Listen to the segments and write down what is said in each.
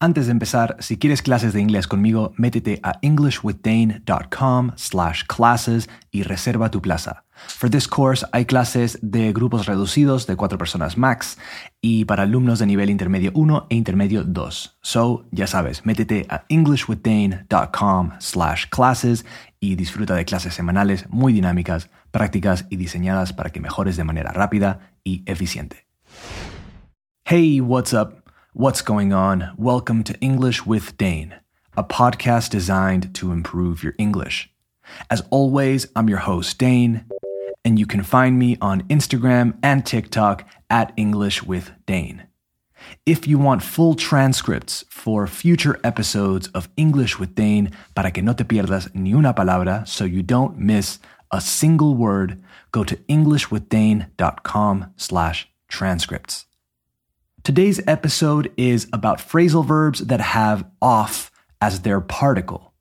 Antes de empezar, si quieres clases de inglés conmigo, métete a englishwithdane.com slash classes y reserva tu plaza. For this course hay clases de grupos reducidos de cuatro personas max y para alumnos de nivel intermedio 1 e intermedio 2. So, ya sabes, métete a englishwithdane.com slash classes y disfruta de clases semanales muy dinámicas, prácticas y diseñadas para que mejores de manera rápida y eficiente. Hey, what's up? What's going on? Welcome to English with Dane, a podcast designed to improve your English. As always, I'm your host, Dane, and you can find me on Instagram and TikTok at English with Dane. If you want full transcripts for future episodes of English with Dane para que no te pierdas ni una palabra so you don't miss a single word, go to englishwithdane.com slash transcripts. Today's episode is about phrasal verbs that have off as their particle.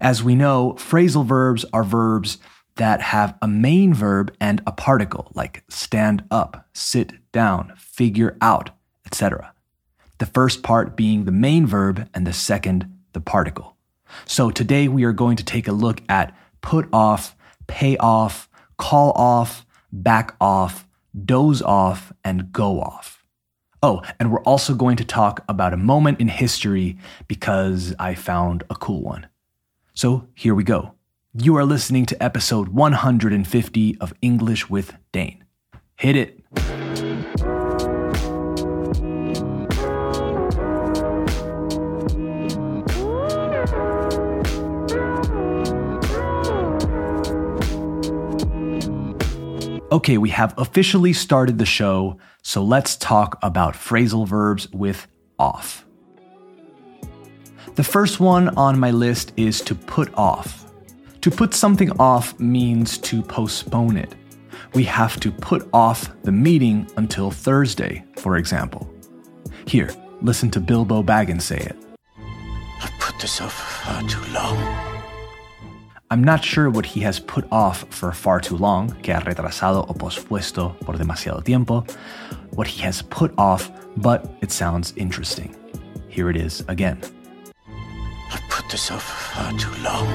As we know, phrasal verbs are verbs that have a main verb and a particle, like stand up, sit down, figure out, etc. The first part being the main verb and the second the particle. So today we are going to take a look at put off, pay off, call off, back off, doze off, and go off. Oh, and we're also going to talk about a moment in history because I found a cool one. So here we go. You are listening to episode 150 of English with Dane. Hit it. Okay, we have officially started the show, so let's talk about phrasal verbs with off. The first one on my list is to put off. To put something off means to postpone it. We have to put off the meeting until Thursday, for example. Here, listen to Bilbo Baggins say it. I've put this off for far too long. I'm not sure what he has put off for far too long, que ha retrasado o pospuesto por demasiado tiempo, what he has put off, but it sounds interesting. Here it is again. I've put this off for far too long.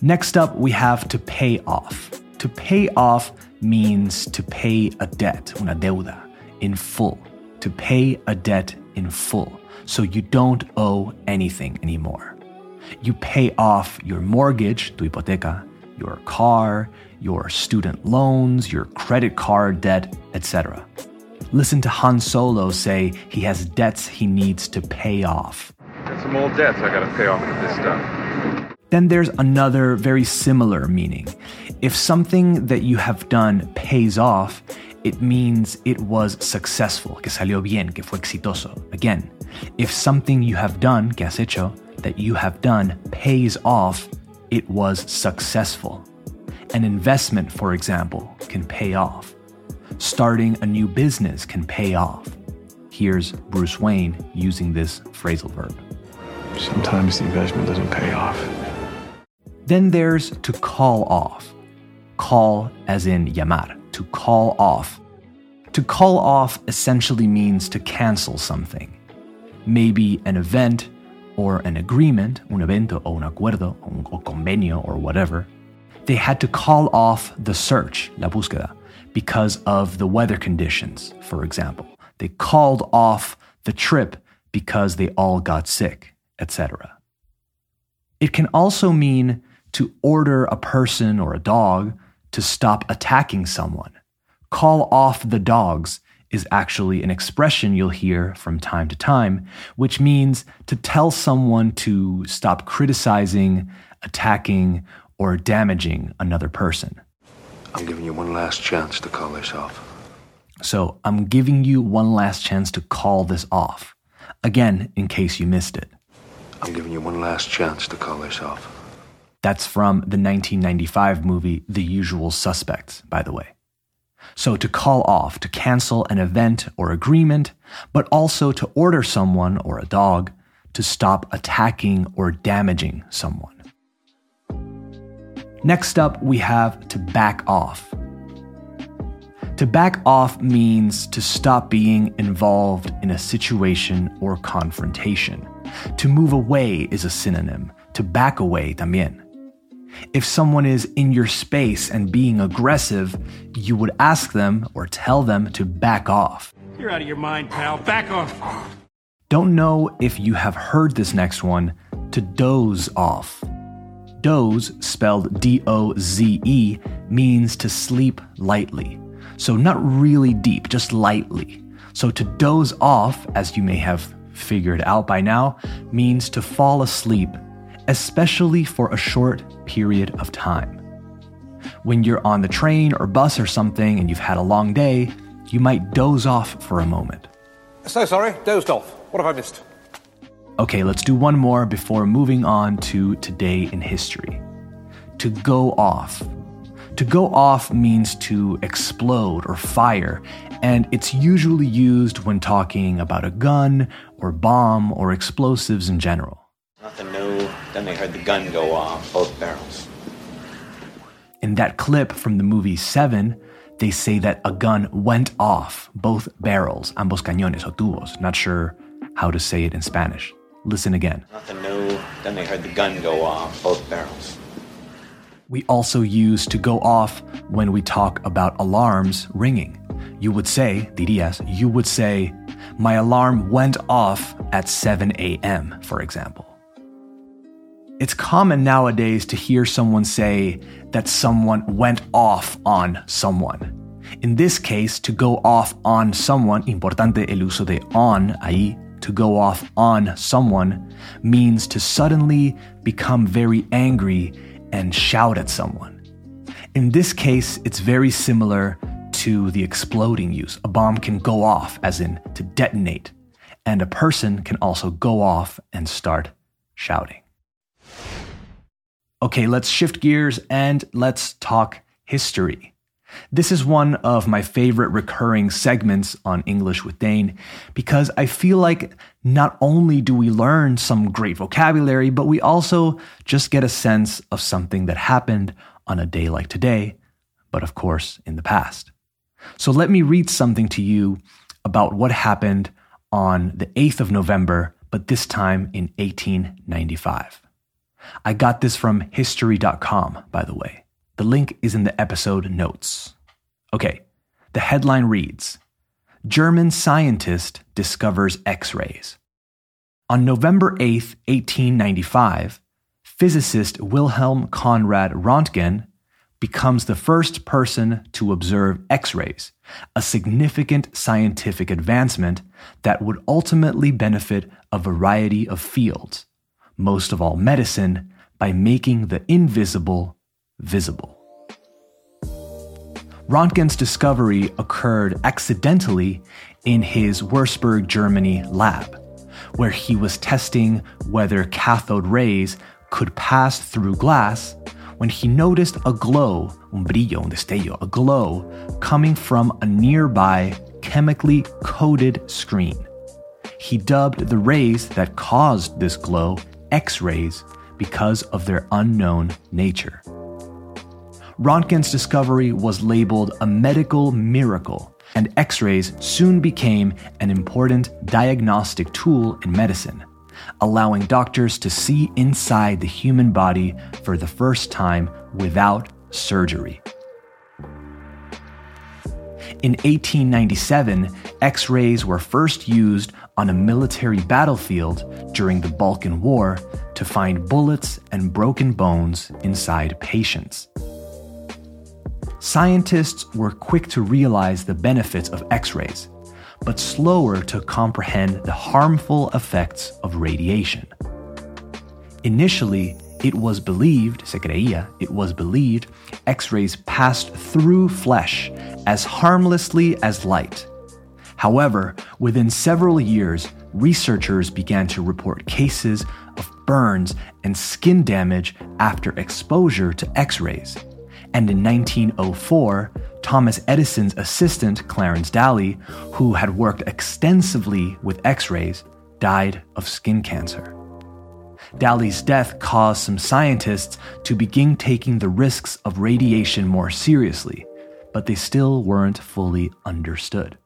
Next up, we have to pay off. To pay off means to pay a debt, una deuda, in full. To pay a debt in full. So you don't owe anything anymore. You pay off your mortgage, tu hipoteca, your car, your student loans, your credit card debt, etc. Listen to Han Solo say he has debts he needs to pay off. Got some old debts I gotta pay off with this stuff. Then there's another very similar meaning. If something that you have done pays off, it means it was successful, que salió bien, que fue exitoso. Again, if something you have done, que has hecho, that you have done pays off, it was successful. An investment, for example, can pay off. Starting a new business can pay off. Here's Bruce Wayne using this phrasal verb. Sometimes the investment doesn't pay off. Then there's to call off. Call as in llamar, to call off. To call off essentially means to cancel something. Maybe an event or an agreement, un evento o un acuerdo o convenio or whatever, they had to call off the search, la búsqueda, because of the weather conditions, for example. They called off the trip because they all got sick, etc. It can also mean to order a person or a dog to stop attacking someone. Call off the dogs is actually an expression you'll hear from time to time, which means to tell someone to stop criticizing, attacking, or damaging another person. I'm giving you one last chance to call this off. So I'm giving you one last chance to call this off. Again, in case you missed it. I'm giving you one last chance to call this off. That's from the 1995 movie The Usual Suspects, by the way. So to call off, to cancel an event or agreement, but also to order someone or a dog to stop attacking or damaging someone. Next up, we have to back off. To back off means to stop being involved in a situation or confrontation. To move away is a synonym. To back away también. If someone is in your space and being aggressive, you would ask them or tell them to back off. You're out of your mind, pal. Back off. Don't know if you have heard this next one to doze off. Doze, spelled D O Z E, means to sleep lightly. So, not really deep, just lightly. So, to doze off, as you may have figured out by now, means to fall asleep, especially for a short period of time. When you're on the train or bus or something and you've had a long day, you might doze off for a moment. So sorry, dozed off. What have I missed? Okay, let's do one more before moving on to today in history. To go off. To go off means to explode or fire, and it's usually used when talking about a gun or bomb or explosives in general. Then they heard the gun go off, both barrels. In that clip from the movie Seven, they say that a gun went off, both barrels, ambos cañones o tubos. Not sure how to say it in Spanish. Listen again. Nothing new. Then they heard the gun go off, both barrels. We also use to go off when we talk about alarms ringing. You would say, dirías, you would say, my alarm went off at 7 a.m., for example. It's common nowadays to hear someone say that someone went off on someone. In this case, to go off on someone, importante el uso de on ahí, to go off on someone, means to suddenly become very angry and shout at someone. In this case, it's very similar to the exploding use. A bomb can go off, as in to detonate, and a person can also go off and start shouting. Okay, let's shift gears and let's talk history. This is one of my favorite recurring segments on English with Dane because I feel like not only do we learn some great vocabulary, but we also just get a sense of something that happened on a day like today, but of course in the past. So let me read something to you about what happened on the 8th of November, but this time in 1895. I got this from history.com, by the way. The link is in the episode notes. Okay, the headline reads German scientist discovers X rays. On November 8, 1895, physicist Wilhelm Conrad Rontgen becomes the first person to observe X rays, a significant scientific advancement that would ultimately benefit a variety of fields, most of all medicine, by making the invisible visible. Rontgen's discovery occurred accidentally in his Würzburg, Germany lab, where he was testing whether cathode rays could pass through glass when he noticed a glow, un brillo, un destello, a glow coming from a nearby chemically coated screen. He dubbed the rays that caused this glow X rays because of their unknown nature. Rontgen's discovery was labeled a medical miracle, and X rays soon became an important diagnostic tool in medicine, allowing doctors to see inside the human body for the first time without surgery. In 1897, X rays were first used on a military battlefield during the Balkan War to find bullets and broken bones inside patients. Scientists were quick to realize the benefits of X rays, but slower to comprehend the harmful effects of radiation. Initially, it was believed, se creía, it was believed, X rays passed through flesh as harmlessly as light. However, within several years, researchers began to report cases of burns and skin damage after exposure to X rays. And in 1904, Thomas Edison's assistant, Clarence Dally, who had worked extensively with X rays, died of skin cancer. Dally's death caused some scientists to begin taking the risks of radiation more seriously but they still weren't fully understood.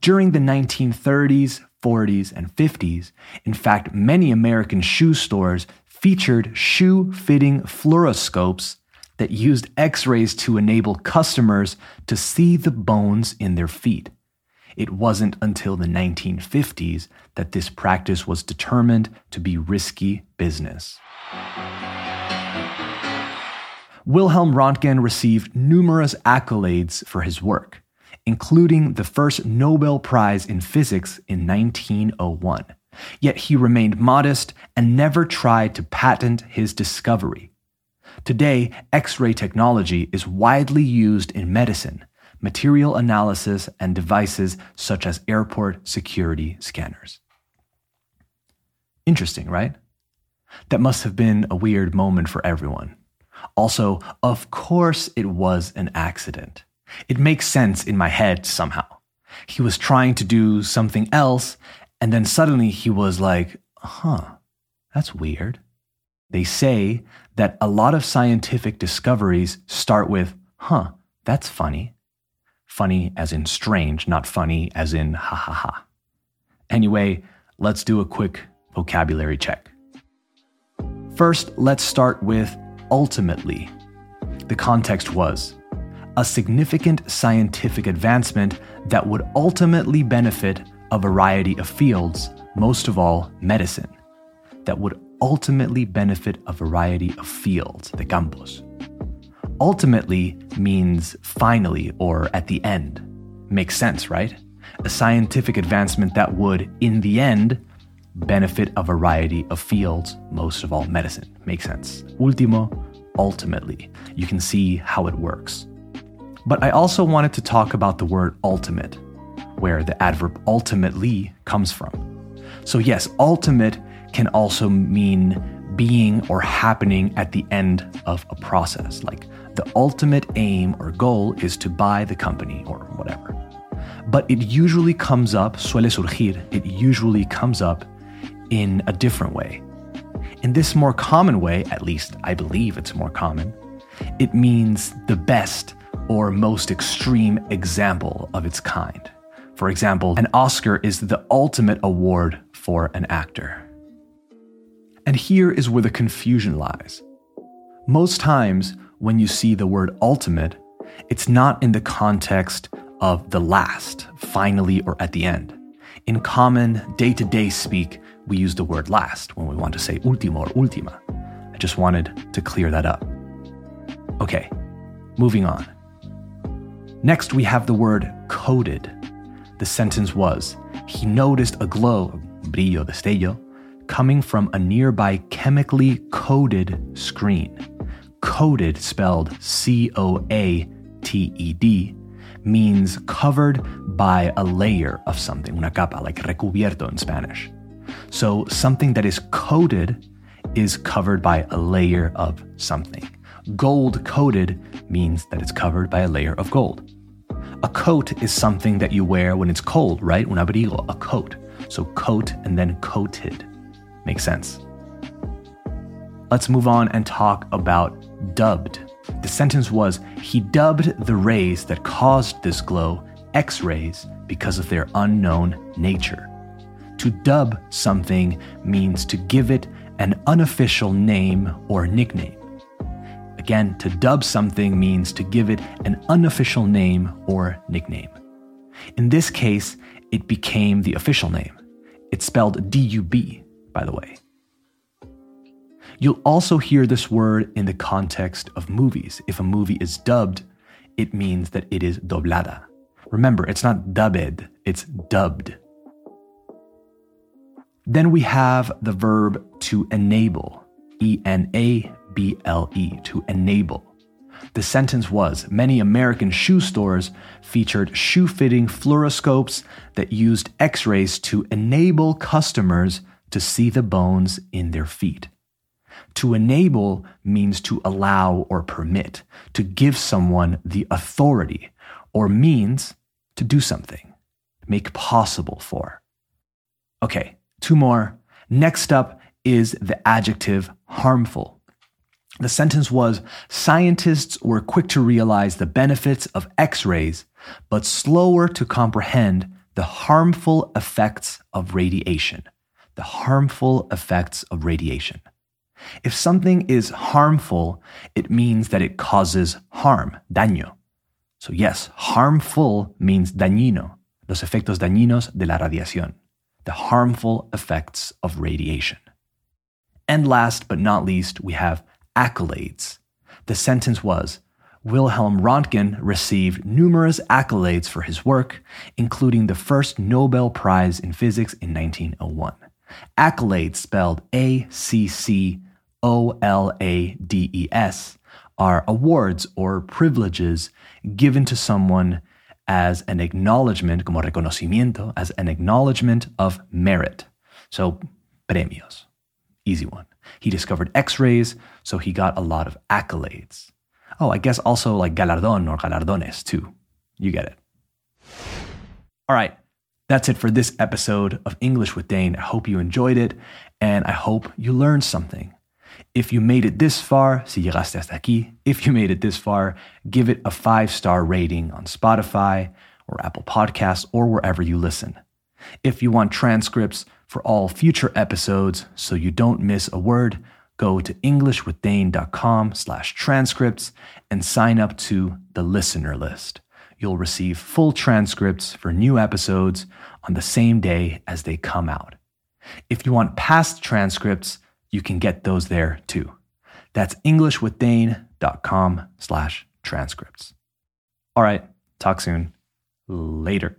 During the 1930s, 40s, and 50s, in fact, many American shoe stores featured shoe fitting fluoroscopes that used x rays to enable customers to see the bones in their feet. It wasn't until the 1950s that this practice was determined to be risky business. Wilhelm Röntgen received numerous accolades for his work, including the first Nobel Prize in Physics in 1901. Yet he remained modest and never tried to patent his discovery. Today, X ray technology is widely used in medicine, material analysis, and devices such as airport security scanners. Interesting, right? That must have been a weird moment for everyone. Also, of course, it was an accident. It makes sense in my head somehow. He was trying to do something else, and then suddenly he was like, huh, that's weird. They say that a lot of scientific discoveries start with, huh, that's funny. Funny as in strange, not funny as in ha ha ha. Anyway, let's do a quick vocabulary check. First, let's start with ultimately. The context was a significant scientific advancement that would ultimately benefit a variety of fields, most of all, medicine, that would ultimately benefit a variety of fields, the campos. Ultimately means finally or at the end. Makes sense, right? A scientific advancement that would, in the end, benefit a variety of fields, most of all medicine. Makes sense. Último, ultimately. You can see how it works. But I also wanted to talk about the word ultimate, where the adverb ultimately comes from. So, yes, ultimate can also mean being or happening at the end of a process. Like the ultimate aim or goal is to buy the company or whatever. But it usually comes up, suele surgir, it usually comes up in a different way. In this more common way, at least I believe it's more common, it means the best or most extreme example of its kind. For example, an Oscar is the ultimate award for an actor. And here is where the confusion lies. Most times, when you see the word ultimate, it's not in the context of the last, finally, or at the end. In common day to day speak, we use the word last when we want to say último or última. I just wanted to clear that up. Okay, moving on. Next, we have the word coated. The sentence was He noticed a glow, brillo, destello, coming from a nearby chemically coated screen. Coated, spelled C O A T E D, means covered by a layer of something, una capa, like recubierto in Spanish. So something that is coated is covered by a layer of something. Gold coated means that it's covered by a layer of gold. A coat is something that you wear when it's cold, right? Un abrigo, a coat. So coat and then coated. Makes sense. Let's move on and talk about dubbed. The sentence was He dubbed the rays that caused this glow X rays because of their unknown nature. To dub something means to give it an unofficial name or nickname. Again, to dub something means to give it an unofficial name or nickname. In this case, it became the official name. It's spelled D U B, by the way. You'll also hear this word in the context of movies. If a movie is dubbed, it means that it is doblada. Remember, it's not dubbed, it's dubbed. Then we have the verb to enable, E N A B L E, to enable. The sentence was Many American shoe stores featured shoe fitting fluoroscopes that used x rays to enable customers to see the bones in their feet. To enable means to allow or permit, to give someone the authority, or means to do something, make possible for. Okay, Two more. Next up is the adjective harmful. The sentence was Scientists were quick to realize the benefits of X rays, but slower to comprehend the harmful effects of radiation. The harmful effects of radiation. If something is harmful, it means that it causes harm, daño. So, yes, harmful means dañino, los efectos dañinos de la radiación, the harmful effects of radiation. And last but not least, we have accolades. The sentence was Wilhelm Röntgen received numerous accolades for his work, including the first Nobel Prize in Physics in 1901. Accolades, spelled A C C O L A D E S, are awards or privileges given to someone as an acknowledgement, como reconocimiento, as an acknowledgement of merit. So, premios. Easy one. He discovered x rays, so he got a lot of accolades. Oh, I guess also like galardón or galardones too. You get it. All right, that's it for this episode of English with Dane. I hope you enjoyed it and I hope you learned something. If you made it this far, si llegaste hasta aquí, if you made it this far, give it a five star rating on Spotify or Apple Podcasts or wherever you listen. If you want transcripts for all future episodes so you don't miss a word, go to englishwithdane.com slash transcripts and sign up to the listener list. You'll receive full transcripts for new episodes on the same day as they come out. If you want past transcripts, you can get those there too. That's englishwithdane.com slash transcripts. All right, talk soon. Later.